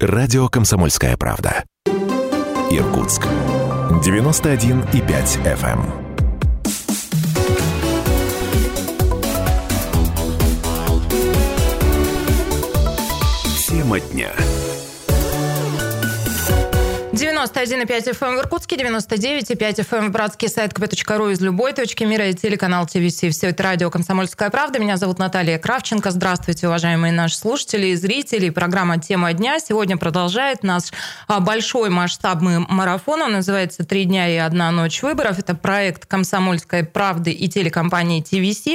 Радио «Комсомольская правда». Иркутск. 91,5 FM. Тема дня. 91,5 FM эм в Иркутске, 99,5 FM эм в Братске, сайт kp.ru из любой точки мира и телеканал ТВС. Все это радио «Комсомольская правда». Меня зовут Наталья Кравченко. Здравствуйте, уважаемые наши слушатели и зрители. Программа «Тема дня» сегодня продолжает наш а, большой масштабный марафон. Он называется «Три дня и одна ночь выборов». Это проект «Комсомольской правды» и телекомпании ТВС.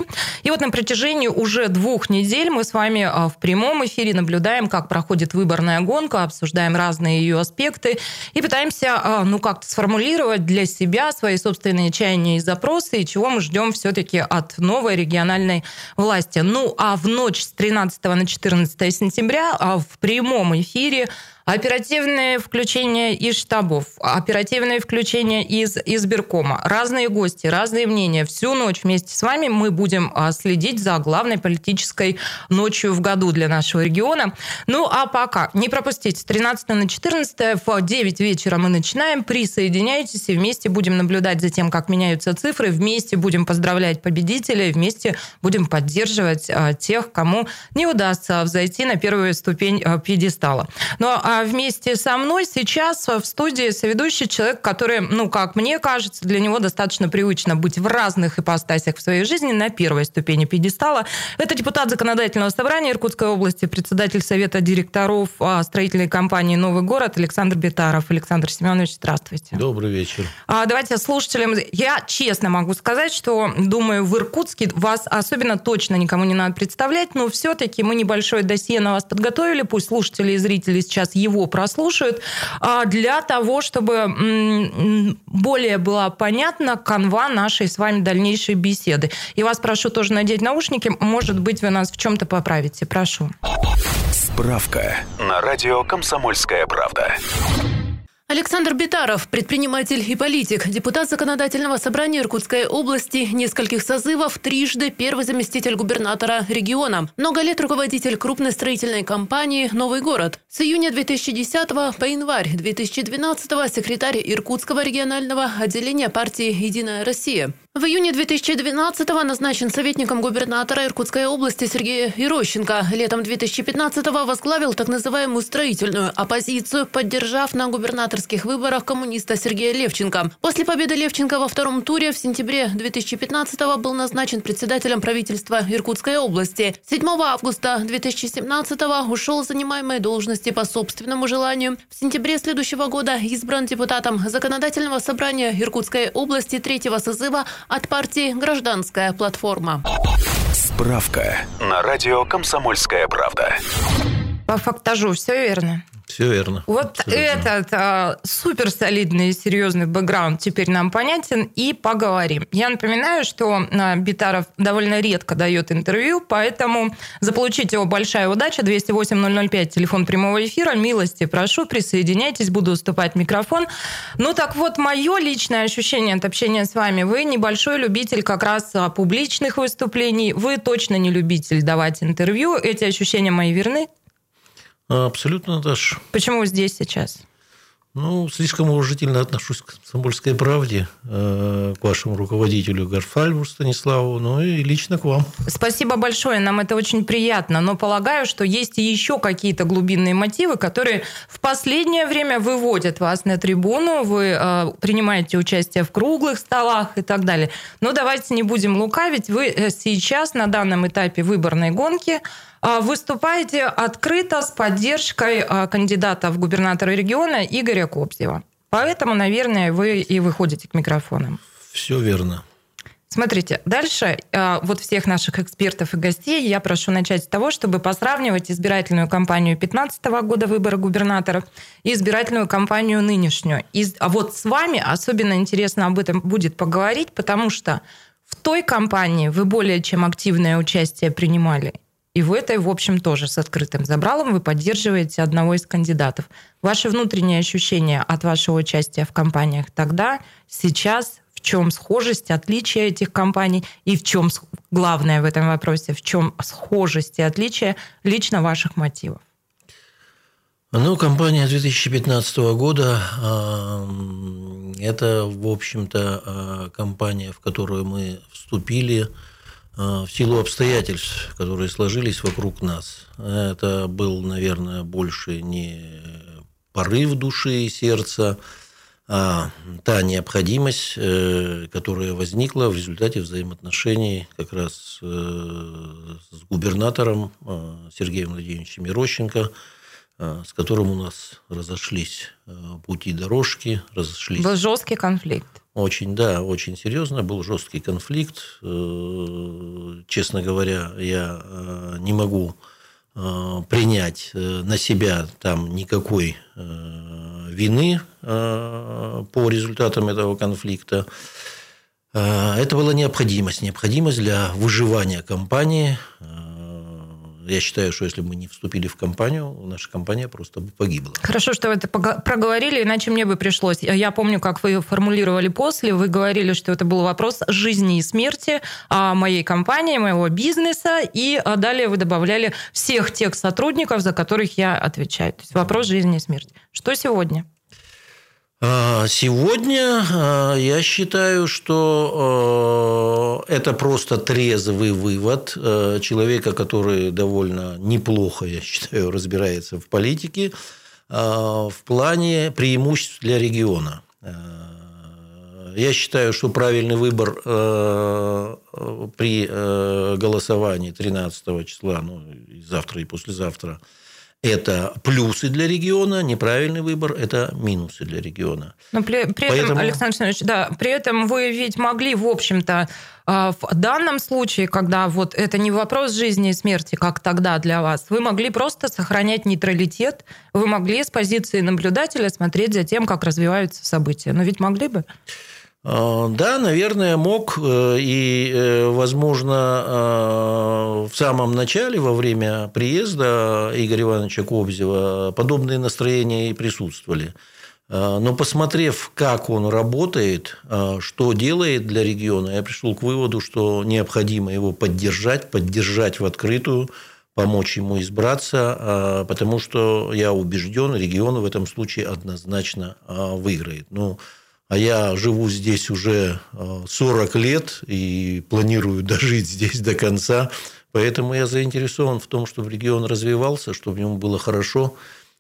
И вот на протяжении уже двух недель мы с вами а, в прямом эфире наблюдаем, как проходит выборная гонка, обсуждаем разные ее аспекты и пытаемся, а, ну, как-то сформулировать для себя свои собственные чаяния и запросы, и чего мы ждем все-таки от новой региональной власти. Ну, а в ночь с 13 на 14 сентября а, в прямом эфире Оперативное включение из штабов, оперативное включение из избиркома, разные гости, разные мнения. Всю ночь вместе с вами мы будем а, следить за главной политической ночью в году для нашего региона. Ну а пока не пропустите, с 13 на 14 в 9 вечера мы начинаем. Присоединяйтесь и вместе будем наблюдать за тем, как меняются цифры, вместе будем поздравлять победителей, вместе будем поддерживать а, тех, кому не удастся взойти на первую ступень а, пьедестала. Ну а а вместе со мной сейчас в студии соведущий человек, который, ну, как мне кажется, для него достаточно привычно быть в разных ипостасях в своей жизни на первой ступени пьедестала. Это депутат Законодательного собрания Иркутской области, председатель Совета директоров а, строительной компании «Новый город» Александр Бетаров. Александр Семенович, здравствуйте. Добрый вечер. А, давайте слушателям... Я честно могу сказать, что, думаю, в Иркутске вас особенно точно никому не надо представлять, но все-таки мы небольшое досье на вас подготовили, пусть слушатели и зрители сейчас его прослушают, а, для того, чтобы более была понятна канва нашей с вами дальнейшей беседы. И вас прошу тоже надеть наушники. Может быть, вы нас в чем-то поправите. Прошу. Справка на радио «Комсомольская правда». Александр Битаров, предприниматель и политик, депутат Законодательного собрания Иркутской области, нескольких созывов, трижды первый заместитель губернатора региона. Много лет руководитель крупной строительной компании «Новый город». С июня 2010 по январь 2012 секретарь Иркутского регионального отделения партии «Единая Россия». В июне 2012-го назначен советником губернатора Иркутской области Сергея Ирощенко. Летом 2015-го возглавил так называемую строительную оппозицию, поддержав на губернаторских выборах коммуниста Сергея Левченко. После победы Левченко во втором туре в сентябре 2015-го был назначен председателем правительства Иркутской области. 7 августа 2017-го ушел с занимаемой должности по собственному желанию. В сентябре следующего года избран депутатом Законодательного собрания Иркутской области третьего созыва от партии «Гражданская платформа». Справка на радио «Комсомольская правда». По фактажу все верно? Все верно. Вот Абсолютно. этот а, супер солидный и серьезный бэкграунд теперь нам понятен и поговорим. Я напоминаю, что а, Битаров довольно редко дает интервью, поэтому заполучить его большая удача. 208-005, телефон прямого эфира. Милости прошу, присоединяйтесь, буду уступать микрофон. Ну так вот, мое личное ощущение от общения с вами. Вы небольшой любитель как раз а, публичных выступлений. Вы точно не любитель давать интервью. Эти ощущения мои верны? Абсолютно, Наташа. Почему здесь сейчас? Ну, слишком уважительно отношусь к «Комсомольской правде», э, к вашему руководителю Гарфальву Станиславу, ну и лично к вам. Спасибо большое, нам это очень приятно, но полагаю, что есть еще какие-то глубинные мотивы, которые в последнее время выводят вас на трибуну, вы э, принимаете участие в круглых столах и так далее. Но давайте не будем лукавить, вы э, сейчас на данном этапе выборной гонки выступаете открыто с поддержкой а, кандидата в губернатора региона Игоря Кобзева. Поэтому, наверное, вы и выходите к микрофонам. Все верно. Смотрите, дальше а, вот всех наших экспертов и гостей я прошу начать с того, чтобы посравнивать избирательную кампанию 2015 года выбора губернаторов и избирательную кампанию нынешнюю. И, а вот с вами особенно интересно об этом будет поговорить, потому что в той кампании вы более чем активное участие принимали. И в этой, в общем, тоже с открытым забралом вы поддерживаете одного из кандидатов. Ваши внутренние ощущения от вашего участия в кампаниях тогда, сейчас, в чем схожесть, отличие этих компаний и в чем главное в этом вопросе, в чем схожесть и отличие лично ваших мотивов? Ну, компания 2015 года – это, в общем-то, компания, в которую мы вступили в силу обстоятельств, которые сложились вокруг нас. Это был, наверное, больше не порыв души и сердца, а та необходимость, э, которая возникла в результате взаимоотношений как раз э, с губернатором э, Сергеем Владимировичем Мирощенко, с которым у нас разошлись пути дорожки, разошлись. Был жесткий конфликт. Очень, да, очень серьезно. Был жесткий конфликт. Честно говоря, я не могу принять на себя там никакой вины э, по результатам этого конфликта. Э, это была необходимость, необходимость для выживания компании. Я считаю, что если бы мы не вступили в компанию, наша компания просто бы погибла. Хорошо, что вы это проговорили, иначе мне бы пришлось. Я помню, как вы формулировали после, вы говорили, что это был вопрос жизни и смерти моей компании, моего бизнеса, и далее вы добавляли всех тех сотрудников, за которых я отвечаю. То есть вопрос жизни и смерти. Что сегодня? А, сегодня а, я считаю, что а, это просто трезвый вывод человека, который довольно неплохо, я считаю, разбирается в политике, в плане преимуществ для региона. Я считаю, что правильный выбор при голосовании 13 числа, ну, завтра и послезавтра, это плюсы для региона, неправильный выбор – это минусы для региона. Но при, при Поэтому... этом, Александр Александрович, да, при этом вы ведь могли, в общем-то, а, в данном случае, когда вот это не вопрос жизни и смерти, как тогда для вас, вы могли просто сохранять нейтралитет, вы могли с позиции наблюдателя смотреть за тем, как развиваются события. Но ведь могли бы? А, да, наверное, мог. Э, и, э, возможно, э, в самом начале, во время приезда Игоря Ивановича Кобзева, подобные настроения и присутствовали. Но посмотрев, как он работает, что делает для региона, я пришел к выводу, что необходимо его поддержать, поддержать в открытую, помочь ему избраться, потому что я убежден, регион в этом случае однозначно выиграет. Ну, а я живу здесь уже 40 э, лет и планирую дожить здесь до конца. Поэтому я заинтересован в том, чтобы регион развивался, чтобы ему было хорошо.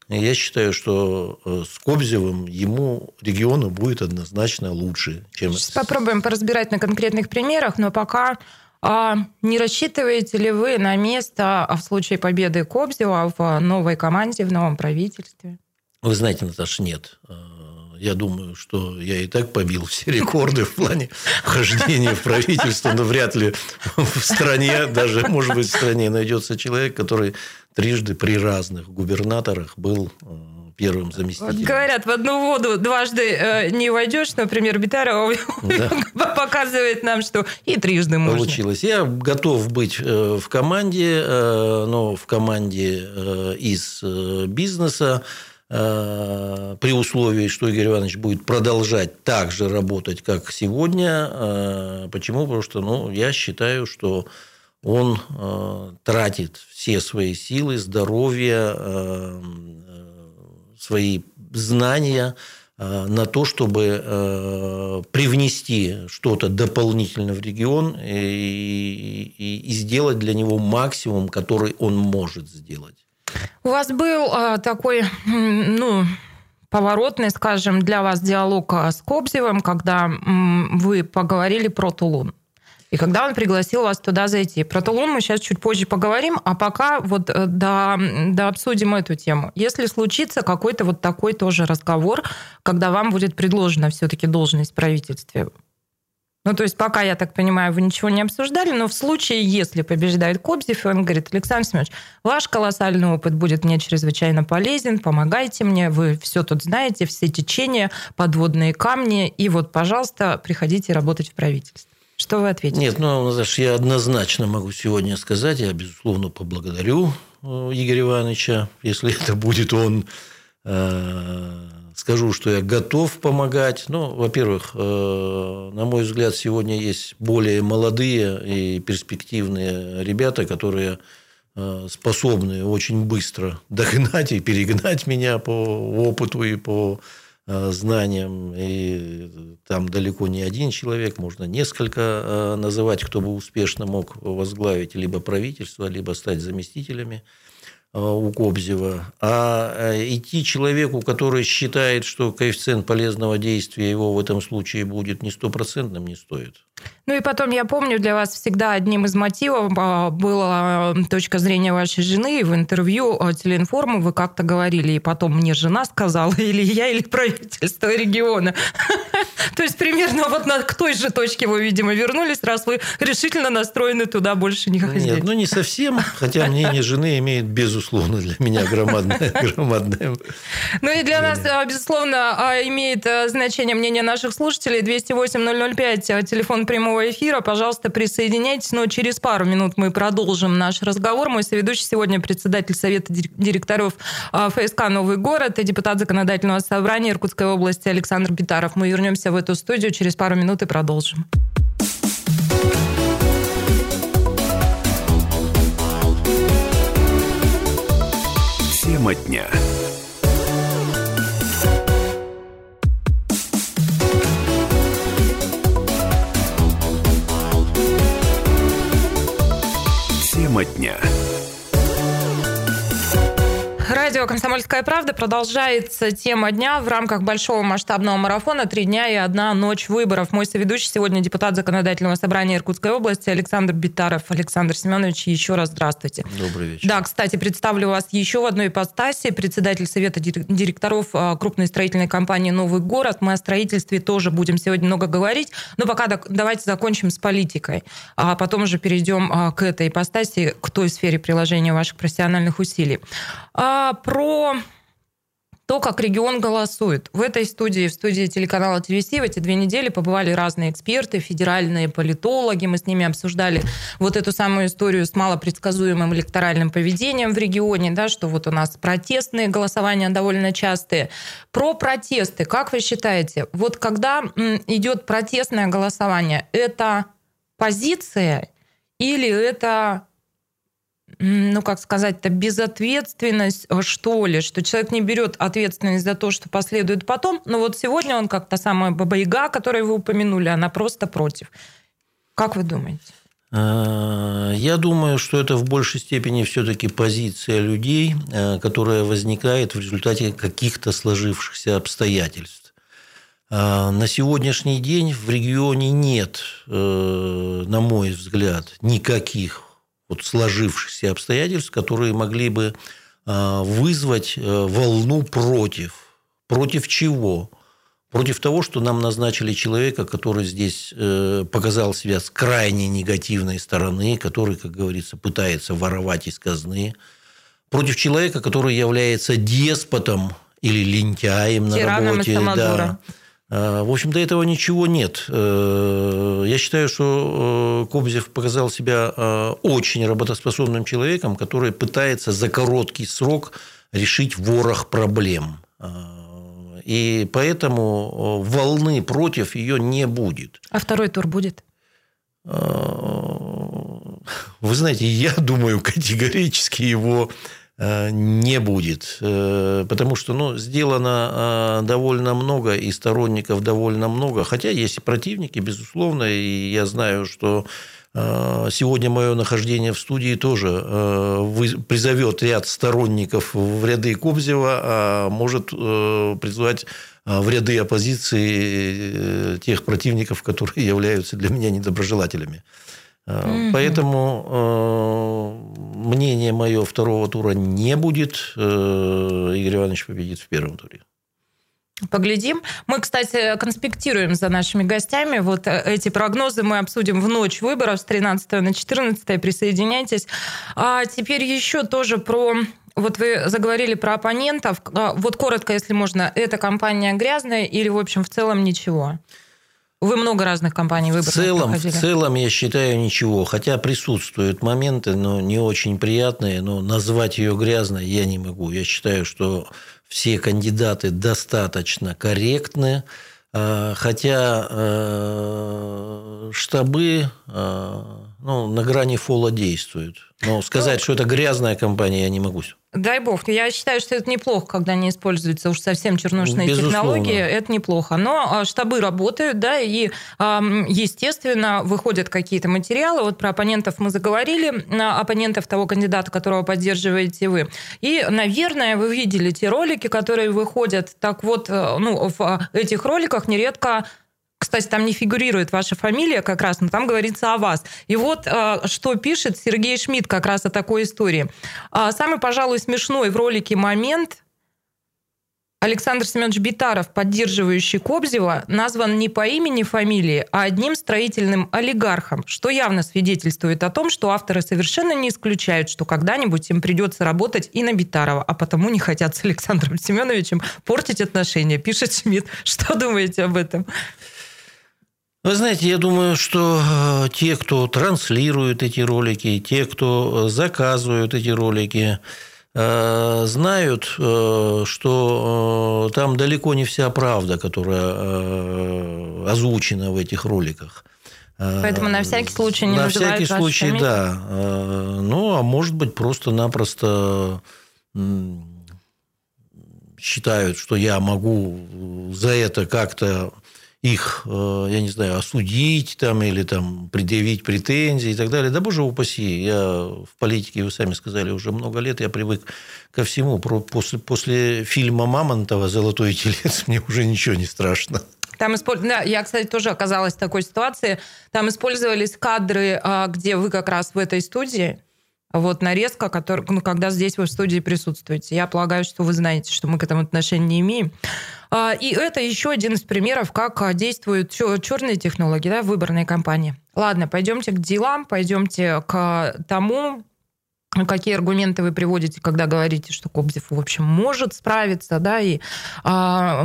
И я считаю, что э, с Кобзевым ему региону будет однозначно лучше, чем... Сейчас попробуем поразбирать на конкретных примерах, но пока а не рассчитываете ли вы на место а в случае победы Кобзева в новой команде, в новом правительстве? Вы знаете, Наташа, нет. Э, я думаю, что я и так побил все рекорды в плане вхождения в правительство, но вряд ли в стране, даже, может быть, в стране найдется человек, который трижды при разных губернаторах был э, первым заместителем. Говорят, в одну воду дважды э, не войдешь, например, Битарова да. показывает нам, что и трижды можно. Получилось. Я готов быть э, в команде, но в команде из бизнеса, Э, при условии, что Игорь Иванович будет продолжать так же работать, как сегодня. Э, почему? Потому что ну, я считаю, что он э, тратит все свои силы, здоровье, свои знания на то, чтобы привнести что-то дополнительно в регион и сделать для него максимум, который он может сделать. У вас был а, такой, ну, поворотный, скажем, для вас диалог а, с Кобзевым, когда вы поговорили про Тулун. И когда он пригласил вас туда зайти. Про Тулун мы сейчас чуть позже поговорим, а пока вот э, да, да обсудим эту тему. Если случится какой-то вот такой тоже разговор, когда вам будет предложена все-таки должность в правительстве, ну, то есть пока, я так понимаю, вы ничего не обсуждали, но в случае, если побеждает Кобзев, он говорит, Александр Семенович, ваш колоссальный опыт будет мне чрезвычайно полезен, помогайте мне, вы все тут знаете, все течения, подводные камни, и вот, пожалуйста, приходите работать в правительство. Что вы ответите? Нет, ну, Наташа, я однозначно могу сегодня сказать, я, безусловно, поблагодарю э, Игоря Ивановича, если это будет он э, скажу, что я готов помогать. Ну, во-первых, э, на мой взгляд, сегодня есть более молодые и перспективные ребята, которые способные очень быстро догнать и перегнать меня по опыту и по знаниям. И там далеко не один человек, можно несколько называть, кто бы успешно мог возглавить либо правительство, либо стать заместителями. Э, у Кобзева, а э, идти человеку, который считает, что коэффициент полезного действия его в этом случае будет не стопроцентным, не стоит. Ну и потом, я помню, для вас всегда одним из мотивов а, была точка зрения вашей жены. В интервью а, Телеинформу вы как-то говорили, и потом мне жена сказала, или я, или правительство региона. То есть примерно вот на, к той же точке вы, видимо, вернулись, раз вы решительно настроены туда больше не ходить. Нет, ну не совсем, хотя мнение жены имеет, безусловно, для меня громадное. громадное ну и для нас, а, безусловно, имеет значение мнение наших слушателей. 208-005, телефон прямого эфира. Пожалуйста, присоединяйтесь. Но через пару минут мы продолжим наш разговор. Мой соведущий сегодня председатель Совета директоров а, ФСК «Новый город» и депутат Законодательного собрания Иркутской области Александр Битаров. Мы вернемся в эту студию через пару минут и продолжим. Тема дня. Дня. Радио «Комсомольская правда» продолжается тема дня в рамках большого масштабного марафона «Три дня и одна ночь выборов». Мой соведущий сегодня депутат Законодательного собрания Иркутской области Александр Битаров. Александр Семенович, еще раз здравствуйте. Добрый вечер. Да, кстати, представлю вас еще в одной ипостаси. Председатель Совета директоров а, крупной строительной компании «Новый город». Мы о строительстве тоже будем сегодня много говорить. Но пока давайте закончим с политикой. А потом уже перейдем а, к этой ипостаси, к той сфере приложения ваших профессиональных усилий. А, про то, как регион голосует. В этой студии, в студии телеканала ТВС в эти две недели побывали разные эксперты, федеральные политологи. Мы с ними обсуждали вот эту самую историю с малопредсказуемым электоральным поведением в регионе, да, что вот у нас протестные голосования довольно частые. Про протесты, как вы считаете, вот когда идет протестное голосование, это позиция или это ну, как сказать это безответственность, э, что ли, что человек не берет ответственность за то, что последует потом. Но вот сегодня он, как та самая Баба-Яга, которую вы упомянули, она просто против. Как вы думаете? А, я думаю, что это в большей степени все-таки позиция людей, э, которая возникает в результате каких-то сложившихся обстоятельств. А, на сегодняшний день в регионе нет, э, на мой взгляд, никаких вот сложившихся обстоятельств, которые могли бы а, вызвать э, волну против. Против чего? Против того, что нам назначили человека, который здесь э, показал себя с крайне негативной стороны, который, как говорится, пытается воровать из казны. Против человека, который является деспотом или лентяем на Тираном работе. Да. А, в общем, до этого ничего нет. Э, я считаю, что э, Кобзев показал себя э, очень работоспособным человеком, который пытается за короткий срок решить ворох проблем. И поэтому волны против ее не будет. А второй тур будет? Вы знаете, я думаю, категорически его Э, не будет, э, потому что ну, сделано э, довольно много, и сторонников довольно много, хотя есть и противники, безусловно, и я знаю, что Сегодня мое нахождение в студии тоже призовет ряд сторонников в ряды Кобзева, а может призвать в ряды оппозиции тех противников, которые являются для меня недоброжелателями. Угу. Поэтому э, мнение мое второго тура не будет. Э, Игорь Иванович победит в первом туре. Поглядим. Мы, кстати, конспектируем за нашими гостями. Вот э, эти прогнозы мы обсудим в ночь выборов с 13 на 14. Присоединяйтесь. А теперь еще тоже про вот вы заговорили про оппонентов. А, вот коротко, если можно, эта компания грязная или, в общем, в целом ничего? Вы много разных компаний выбрали. В целом, в целом, я считаю, ничего. Хотя присутствуют моменты, но не очень приятные. Но назвать ее грязной я не могу. Я считаю, что все кандидаты достаточно корректны. А, хотя э, штабы, э, ну, на грани фола действует. Но сказать, ну, что это грязная компания, я не могу. Дай бог. Я считаю, что это неплохо, когда не используются уж совсем чернушные Безусловно. технологии. Это неплохо. Но а, штабы работают, да, и, естественно, выходят какие-то материалы. Вот про оппонентов мы заговорили, оппонентов того кандидата, которого поддерживаете вы. И, наверное, вы видели те ролики, которые выходят. Так вот, э, ну, в этих роликах нередко кстати, там не фигурирует ваша фамилия как раз, но там говорится о вас. И вот э, что пишет Сергей Шмидт как раз о такой истории. А, самый, пожалуй, смешной в ролике момент Александр Семенович Битаров, поддерживающий Кобзева, назван не по имени фамилии, а одним строительным олигархом, что явно свидетельствует о том, что авторы совершенно не исключают, что когда-нибудь им придется работать и на Битарова, а потому не хотят с Александром Семеновичем портить отношения, пишет Шмидт. Что думаете об этом? Вы знаете, я думаю, что э, те, кто транслирует эти ролики, те, кто заказывают эти ролики, э, знают, э, что там далеко не вся правда, которая озвучена в этих роликах. Поэтому на всякий случай не На всякий случай, фамилию? да. Ну, а может быть, просто-напросто считают, что я могу за это как-то их, э, я не знаю, осудить там или там предъявить претензии и так далее. Да боже упаси, я в политике, вы сами сказали, уже много лет, я привык ко всему. После, после фильма Мамонтова «Золотой телец» мне уже ничего не страшно. Там использ... да, я, кстати, тоже оказалась в такой ситуации. Там использовались кадры, а, где вы как раз в этой студии, вот нарезка, который, ну, когда здесь вы в студии присутствуете. Я полагаю, что вы знаете, что мы к этому отношения не имеем. А, и это еще один из примеров, как а, действуют черные технологии да, в выборной кампании. Ладно, пойдемте к делам, пойдемте к тому, Какие аргументы вы приводите, когда говорите, что Кобзев, в общем, может справиться, да, и а,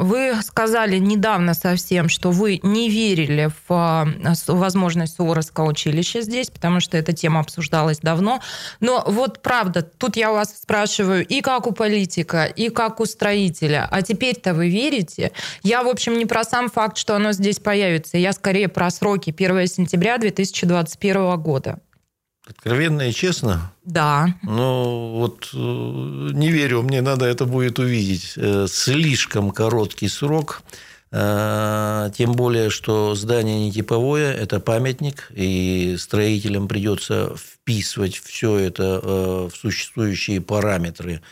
вы сказали недавно совсем, что вы не верили в а, возможность Суворовского училища здесь, потому что эта тема обсуждалась давно, но вот правда, тут я вас спрашиваю и как у политика, и как у строителя, а теперь-то вы верите? Я, в общем, не про сам факт, что оно здесь появится, я скорее про сроки 1 сентября 2021 года. Откровенно и честно? Да. Ну, вот э, не верю, мне надо это будет увидеть. Э, слишком короткий срок. Э, тем более, что здание не типовое, это памятник, и строителям придется вписывать все это в существующие параметры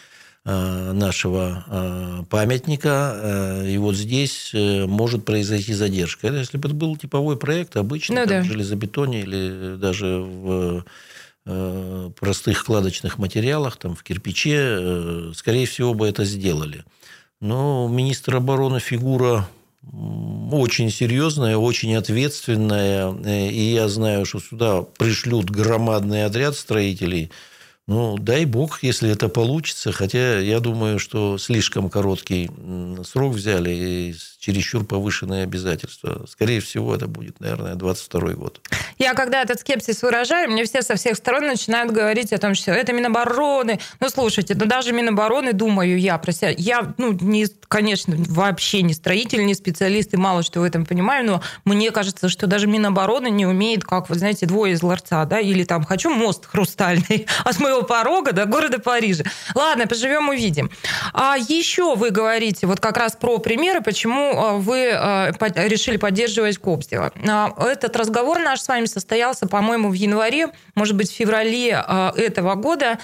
нашего э, памятника, э, и вот здесь может произойти задержка. Если бы это был типовой проект, обычно ну, да. в железобетоне или даже в простых кладочных материалах, там, в кирпиче, скорее всего, бы это сделали. Но министр обороны фигура очень серьезная, очень ответственная, и я знаю, что сюда пришлют громадный отряд строителей – ну, дай бог, если это получится. Хотя я думаю, что слишком короткий срок взяли и чересчур повышенные обязательства. Скорее всего, это будет, наверное, 22 год. Я когда этот скепсис выражаю, мне все со всех сторон начинают говорить о том, что это Минобороны. Ну, слушайте, ну даже Минобороны, думаю я про себя. Я, ну, не, конечно, вообще не строитель, не специалист и мало что в этом понимаю, но мне кажется, что даже Минобороны не умеет, как, вы знаете, двое из ларца, да, или там «хочу мост хрустальный от моего порога до города Парижа». Ладно, поживем, увидим. А еще вы говорите вот как раз про примеры, почему а, вы а, решили поддерживать Кобзева. А, этот разговор наш с вами состоялся, по-моему, в январе, может быть, в феврале этого года.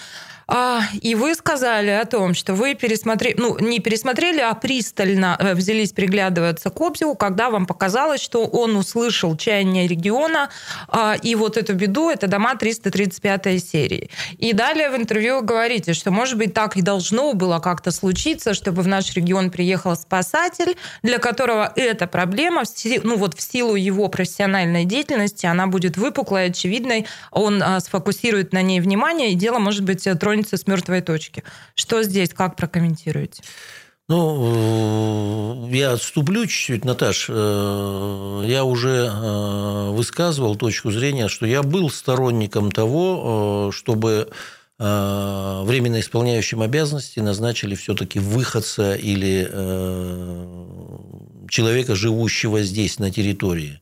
А, и вы сказали о том, что вы пересмотрели, ну, не пересмотрели, а пристально э, взялись приглядываться к Обзеву, когда вам показалось, что он услышал чаяние региона, а, и вот эту беду, это дома 335 серии. И далее в интервью говорите, что, может быть, так и должно было как-то случиться, чтобы в наш регион приехал спасатель, для которого эта проблема, ну, вот в силу его профессиональной деятельности, она будет выпуклой, очевидной, он а, сфокусирует на ней внимание, и дело, может быть, тронет тронется с мертвой точки. Что здесь, как прокомментируете? Ну, э, я отступлю чуть-чуть, Наташ. Э, я уже э, высказывал точку зрения, что я был сторонником того, чтобы временно исполняющим обязанности назначили все-таки выходца или человека, живущего здесь, на территории.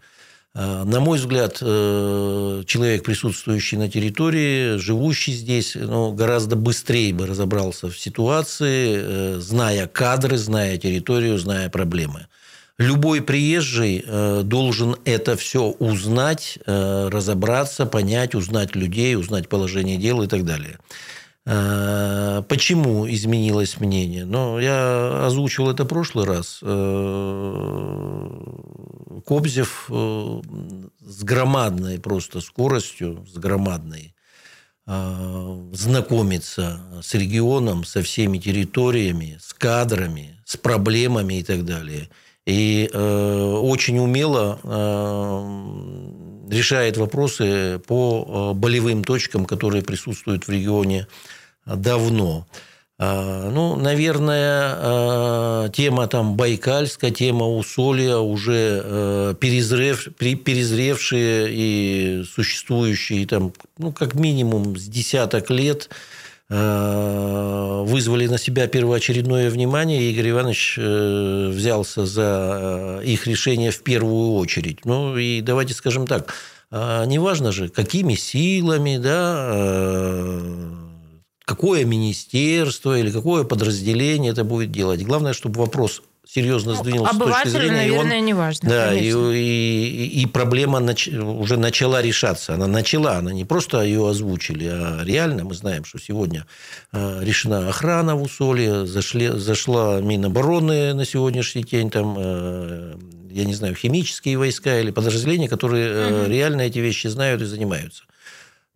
На мой взгляд, человек, присутствующий на территории, живущий здесь, ну, гораздо быстрее бы разобрался в ситуации, зная кадры, зная территорию, зная проблемы. Любой приезжий э, должен это все узнать, э, разобраться, понять, узнать людей, узнать положение дел и так далее. Э, почему изменилось мнение? Ну, я озвучивал это в прошлый раз. Кобзев с громадной просто скоростью, с громадной, знакомиться с регионом, со всеми территориями, с кадрами, с проблемами и так далее – и э, очень умело э, решает вопросы по э, болевым точкам, которые присутствуют в регионе давно. Э, ну, наверное, э, тема там Байкальская, тема Усолья уже перезрев, перезревшие и существующие там, ну, как минимум с десяток лет – Э, вызвали на себя первоочередное внимание, и Игорь Иванович э, взялся за э, их решение в первую очередь. Ну, и давайте скажем так, неважно же, какими силами, да, какое министерство или какое подразделение это будет делать. Главное, чтобы вопрос серьезно ну, сдвинулся с точки зрения. наверное, и он, не важно. Да, и, и, и проблема нач, уже начала решаться. Она начала, она не просто ее озвучили, а реально мы знаем, что сегодня э, решена охрана в Усолье, зашли, зашла Минобороны на сегодняшний день, там, э, я не знаю, химические войска или подразделения, которые угу. реально эти вещи знают и занимаются.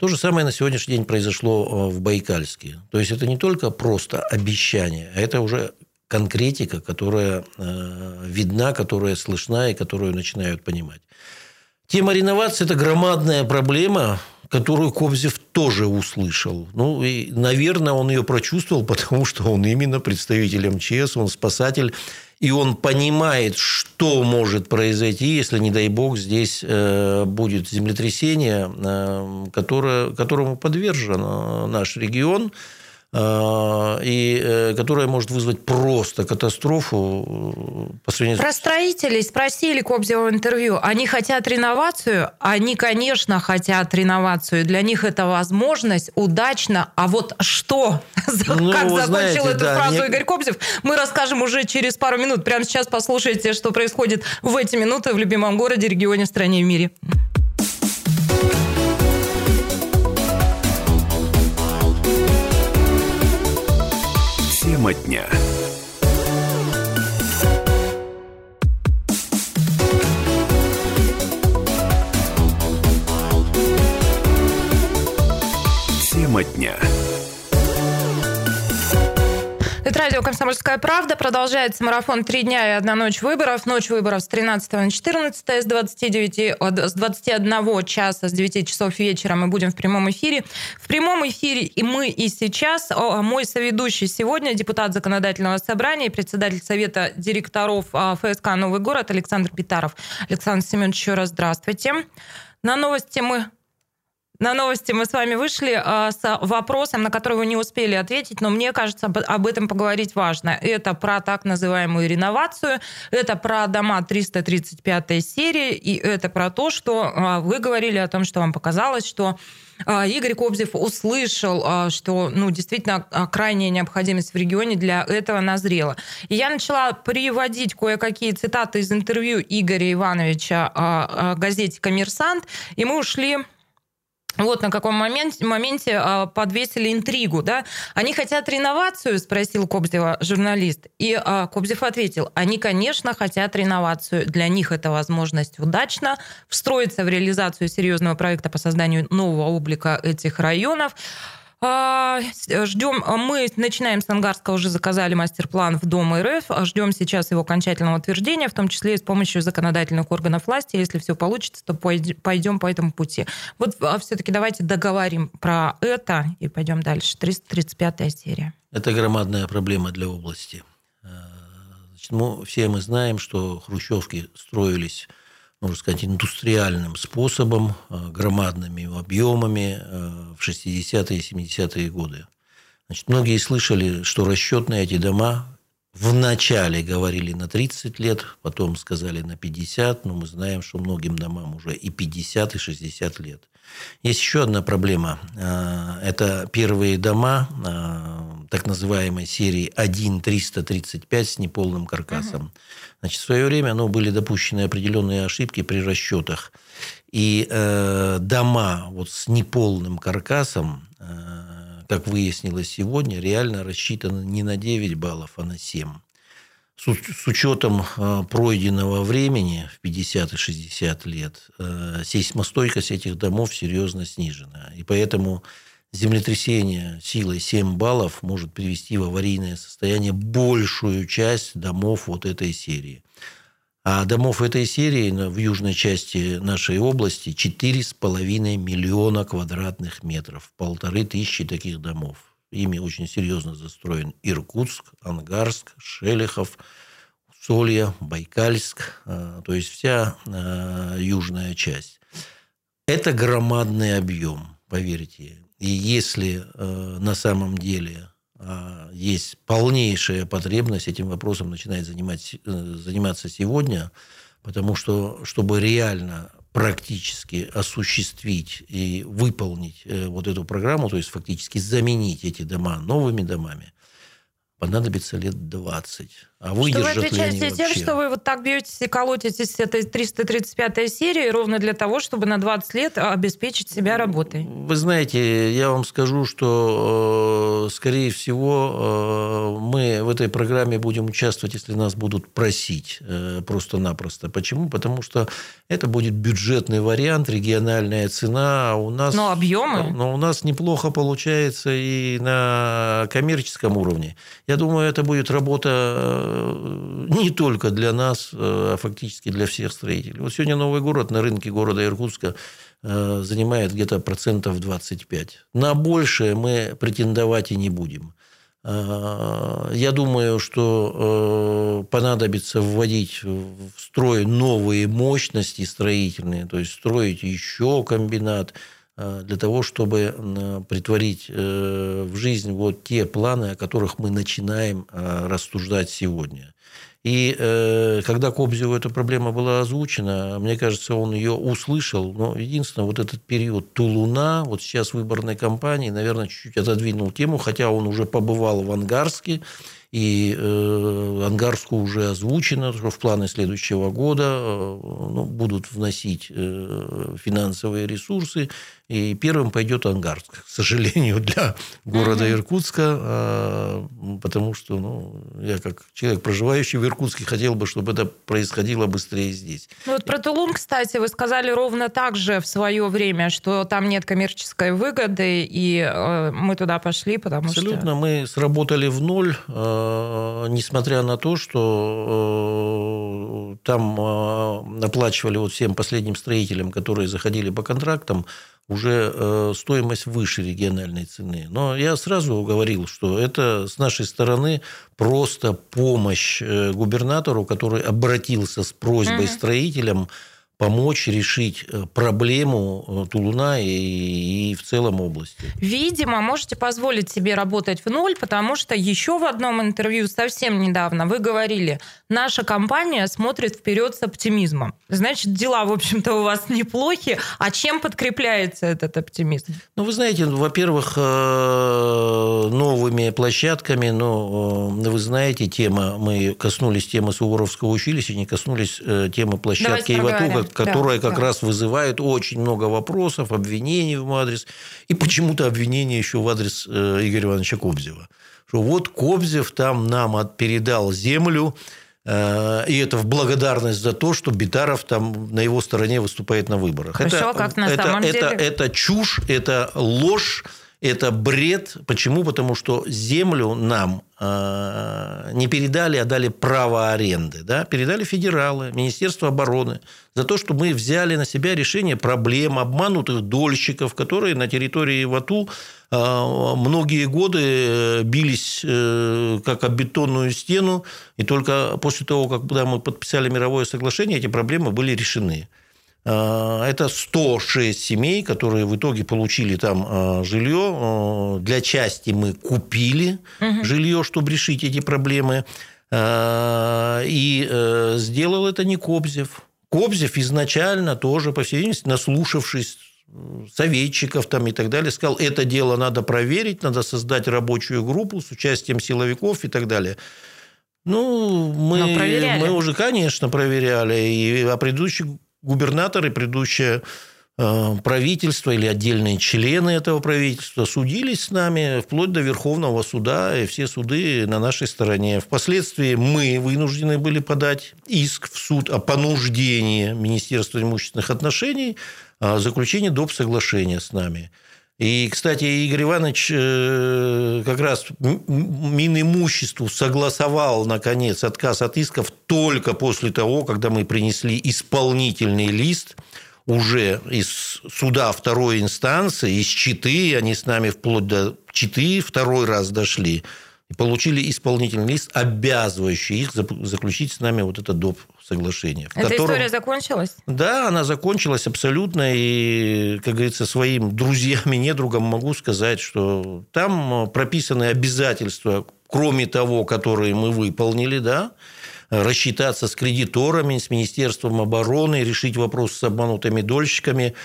То же самое на сегодняшний день произошло в Байкальске. То есть это не только просто обещание, а это уже конкретика, которая э, видна, которая слышна и которую начинают понимать. Тема реновации – это громадная проблема, которую Кобзев тоже услышал. Ну, и, наверное, он ее прочувствовал, потому что он именно представитель МЧС, он спасатель, и он понимает, что может произойти, если, не дай бог, здесь э, будет землетрясение, э, которое, которому подвержен наш регион – и э, которая может вызвать просто катастрофу э, по сравнению Про строителей спросили Кобзева в интервью. Они хотят реновацию? Они, конечно, хотят реновацию. Для них это возможность, удачно. А вот что? Ну, как закончил знаете, эту да, фразу не... Игорь Кобзев, мы расскажем уже через пару минут. Прямо сейчас послушайте, что происходит в эти минуты в любимом городе, регионе, стране, в мире. Тема дня. Тема дня. Радио «Комсомольская правда». Продолжается марафон «Три дня и одна ночь выборов». Ночь выборов с 13 на 14 с, 29, с 21 часа, с 9 часов вечера мы будем в прямом эфире. В прямом эфире и мы, и сейчас. Мой соведущий сегодня, депутат Законодательного собрания председатель Совета директоров а, ФСК «Новый город» Александр Питаров. Александр Семенович, еще раз здравствуйте. На новости мы на новости мы с вами вышли а, с вопросом, на который вы не успели ответить, но мне кажется, об этом поговорить важно. Это про так называемую реновацию, это про дома 335 серии, и это про то, что а, вы говорили о том, что вам показалось, что а, Игорь Кобзев услышал, что ну, действительно крайняя необходимость в регионе для этого назрела. И я начала приводить кое-какие цитаты из интервью Игоря Ивановича газете «Коммерсант», и мы ушли вот на каком моменте, моменте а, подвесили интригу, да? Они хотят реновацию, спросил Кобзева журналист. И а, Кобзев ответил, они, конечно, хотят реновацию. Для них это возможность удачно встроиться в реализацию серьезного проекта по созданию нового облика этих районов. А, ждем, мы начинаем с Ангарска, уже заказали мастер-план в Дом РФ, ждем сейчас его окончательного утверждения, в том числе и с помощью законодательных органов власти. Если все получится, то пойдем по этому пути. Вот а, все-таки давайте договорим про это и пойдем дальше. 335 серия. Это громадная проблема для области. Э, значит, мы, все мы знаем, что хрущевки строились можно сказать, индустриальным способом, э, громадными объемами э, в 60-е и 70-е годы. Значит, многие слышали, что расчет на эти дома Вначале говорили на 30 лет, потом сказали на 50, но мы знаем, что многим домам уже и 50, и 60 лет. Есть еще одна проблема. А, это первые дома а, так называемой серии 1.335 с неполным каркасом. Значит, в свое время ну, были допущены определенные ошибки при расчетах. И э, дома вот с неполным каркасом э, как выяснилось сегодня, реально рассчитано не на 9 баллов, а на 7. С учетом э, пройденного времени в 50 и 60 лет, э, сейсмостойкость этих домов серьезно снижена. И поэтому землетрясение силой 7 баллов может привести в аварийное состояние большую часть домов вот этой серии. А домов этой серии в южной части нашей области 4,5 миллиона квадратных метров. Полторы тысячи таких домов. Ими очень серьезно застроен Иркутск, Ангарск, Шелехов, Солья, Байкальск. А, то есть вся а, южная часть. Это громадный объем, поверьте. И если а, на самом деле есть полнейшая потребность этим вопросом начинать занимать, э, заниматься сегодня, потому что, чтобы реально практически осуществить и выполнить э, вот эту программу, то есть фактически заменить эти дома новыми домами, понадобится лет 20. А выдержат что вы отвечаете тем, вообще? что вы вот так бьетесь и колотитесь с этой 335 серии ровно для того, чтобы на 20 лет обеспечить себя работой? Вы знаете, я вам скажу, что, э, скорее всего, э, мы в этой программе будем участвовать, если нас будут просить э, просто-напросто. Почему? Потому что это будет бюджетный вариант, региональная цена. А у нас, но объемы? Но у нас неплохо получается и на коммерческом уровне. Я думаю, это будет работа не только для нас, э, а фактически для всех строителей. Вот сегодня новый город на рынке города Иркутска э, занимает где-то процентов 25. На большее мы претендовать и не будем. Я думаю, что понадобится вводить в строй новые мощности строительные, то есть строить еще комбинат, Э, для того, чтобы притворить э, в жизнь вот те планы, о которых мы начинаем э, рассуждать сегодня. И когда Кобзеву эта проблема была озвучена, мне кажется, он ее услышал. Но единственное, вот этот период Тулуна, вот сейчас выборной кампании, наверное, чуть-чуть отодвинул тему, хотя он уже побывал в Ангарске, и э, Ангарску уже озвучено, что в планы следующего года э, ну, будут вносить э, финансовые ресурсы, и первым пойдет Ангарск, к сожалению, для города Иркутска, э, потому что ну, я как человек, проживающий в Иркутске, хотел бы, чтобы это происходило быстрее здесь. Ну, вот про Тулун, кстати, вы сказали ровно так же в свое время, что там нет коммерческой выгоды, и э, мы туда пошли, потому Абсолютно, что... Абсолютно, мы сработали в ноль, Э, несмотря на то, что э, там э, оплачивали вот всем последним строителям, которые заходили по контрактам, уже стоимость выше региональной цены. Но я сразу говорил, что это с нашей стороны просто помощь губернатору, который обратился с просьбой угу. строителям помочь решить э, проблему э, Тулуна и, и в целом области. Видимо, можете позволить себе работать в ноль, потому что еще в одном интервью совсем недавно вы говорили, наша компания смотрит вперед с оптимизмом. Значит, дела, в общем-то, у вас неплохи. А чем подкрепляется этот оптимизм? Ну, вы знаете, во-первых, э, новыми площадками, но вы знаете, тема, мы коснулись темы Суворовского училища, не коснулись темы площадки Иватуга, которая да, как да. раз вызывает очень много вопросов, обвинений в адрес, и почему-то обвинения еще в адрес э, Игоря Ивановича Кобзева. Что вот Кобзев там нам передал землю, э, и это в благодарность за то, что Битаров там на его стороне выступает на выборах. Хорошо, это, как на это, самом это, деле? Это, это чушь, это ложь, это бред. Почему? Потому что землю нам э, не передали, а дали право аренды. Да? Передали федералы, Министерство обороны за то, что мы взяли на себя решение проблем обманутых дольщиков, которые на территории Вату э, многие годы э, бились как об бетонную стену, и только после того, когда мы подписали мировое соглашение, эти проблемы были решены. А, это 106 семей, которые в итоге получили там а, жилье. А, для части мы купили угу. жилье, чтобы решить эти проблемы. И сделал это не Кобзев. Кобзев изначально тоже, по всей видимости, наслушавшись советчиков там и так далее, сказал, это дело надо проверить, надо создать рабочую группу с участием силовиков и так далее. Ну, мы, мы уже, конечно, проверяли. И, а предыдущие губернаторы, предыдущее э, правительство или отдельные члены этого правительства судились с нами вплоть до Верховного суда, и все суды на нашей стороне. Впоследствии мы вынуждены были подать иск в суд о понуждении Министерства имущественных отношений о заключении доп. соглашения с нами. И, кстати, Игорь Иванович э, как раз Минимуществу согласовал, наконец, отказ от исков только после того, когда мы принесли исполнительный лист уже из суда второй инстанции, из Читы, они с нами вплоть до Читы второй раз дошли, и получили исполнительный лист, обязывающий их заключить с нами вот это доп. Соглашение. Эта котором... история закончилась? Да, она закончилась абсолютно. И, как говорится, своим друзьям и недругам могу сказать, что там прописаны обязательства, кроме того, которые мы выполнили, да, рассчитаться с кредиторами, с Министерством обороны, решить вопрос с обманутыми дольщиками –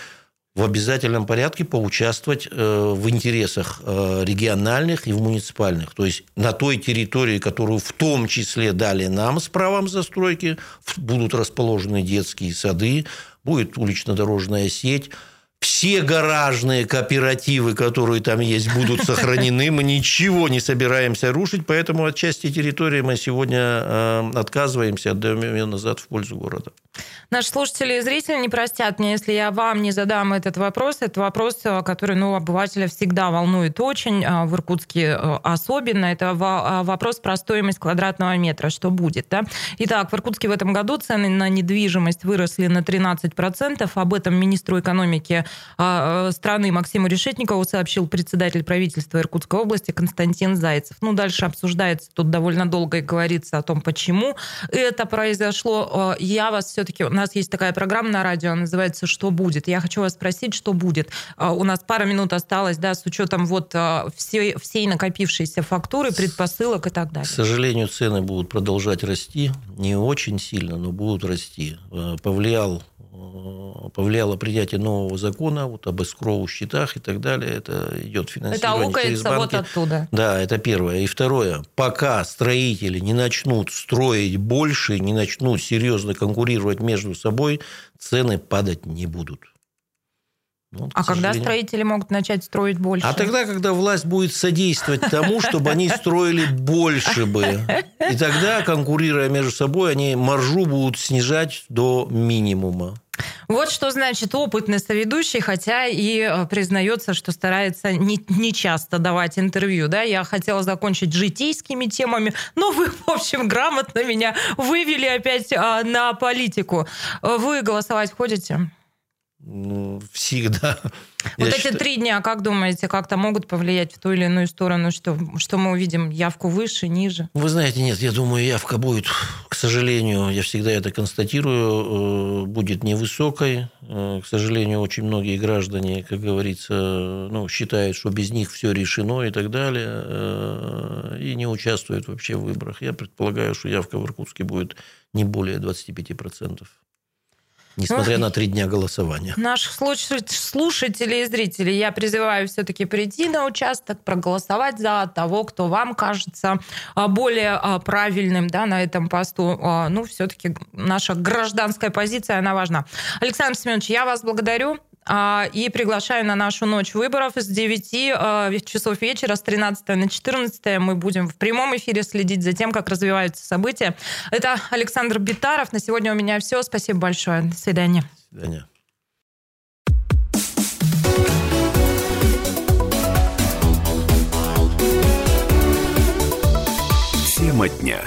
в обязательном порядке поучаствовать э, в интересах э, региональных и в муниципальных. То есть на той территории, которую в том числе дали нам с правом застройки, будут расположены детские сады, будет улично-дорожная сеть – все гаражные кооперативы, которые там есть, будут сохранены. Мы ничего не собираемся рушить, поэтому от части территории мы сегодня э, отказываемся, отдаем ее назад в пользу города. Наши слушатели и зрители не простят мне, если я вам не задам этот вопрос. Это вопрос, э, который ну, обывателя всегда волнует очень, э, в Иркутске особенно. Это вопрос про стоимость квадратного метра. Что будет? Да? Итак, в Иркутске в этом году цены на недвижимость выросли на 13%. Об этом министру экономики страны Максиму Решетникову сообщил председатель правительства Иркутской области Константин Зайцев. Ну, дальше обсуждается тут довольно долго и говорится о том, почему это произошло. А, я вас все-таки... У нас есть такая программа на радио, называется «Что будет?». Я хочу вас спросить, что будет. А, у нас пара минут осталось, да, с учетом вот всей, всей накопившейся фактуры, предпосылок и так далее. К сожалению, цены будут продолжать расти. Не очень сильно, но будут расти. Повлиял Э, повлияло принятие нового закона вот об эскроу счетах и так далее. Это идет финансирование это через банки. вот оттуда. Да, это первое. И второе. Пока строители не начнут строить больше, не начнут серьезно конкурировать между собой, цены падать не будут. Ну, а когда строители могут начать строить больше? А тогда, когда власть будет содействовать тому, чтобы они строили больше бы. И тогда, конкурируя между собой, они маржу будут снижать до минимума. Вот что значит опытный соведущий, хотя и э, признается, что старается не, не часто давать интервью. Да? Я хотела закончить житейскими темами, но вы, в общем, грамотно меня вывели опять а, на политику. Вы голосовать ходите? Ну, всегда. Вот Я эти считаю... три дня, как думаете, как-то могут повлиять в ту или иную сторону, что, что мы увидим явку выше, ниже? Вы знаете, нет, я думаю, явка будет, к сожалению, я всегда это констатирую, э, будет невысокой. Э, к сожалению, очень многие граждане, как говорится, ну, считают, что без них все решено и так далее, э, и не участвуют вообще в выборах. Я предполагаю, что явка в Иркутске будет не более 25% несмотря на три дня голосования. Наших слушателей и зрителей я призываю все-таки прийти на участок, проголосовать за того, кто вам кажется а, более а, правильным да, на этом посту. А, ну, все-таки наша гражданская позиция, она важна. Александр Семенович, я вас благодарю. А, и приглашаю на нашу ночь выборов с 9 а, часов вечера, с 13 на 14 мы будем в прямом эфире следить за тем, как развиваются события. Это Александр Битаров. На сегодня у меня все. Спасибо большое. До свидания. До свидания. Тема дня.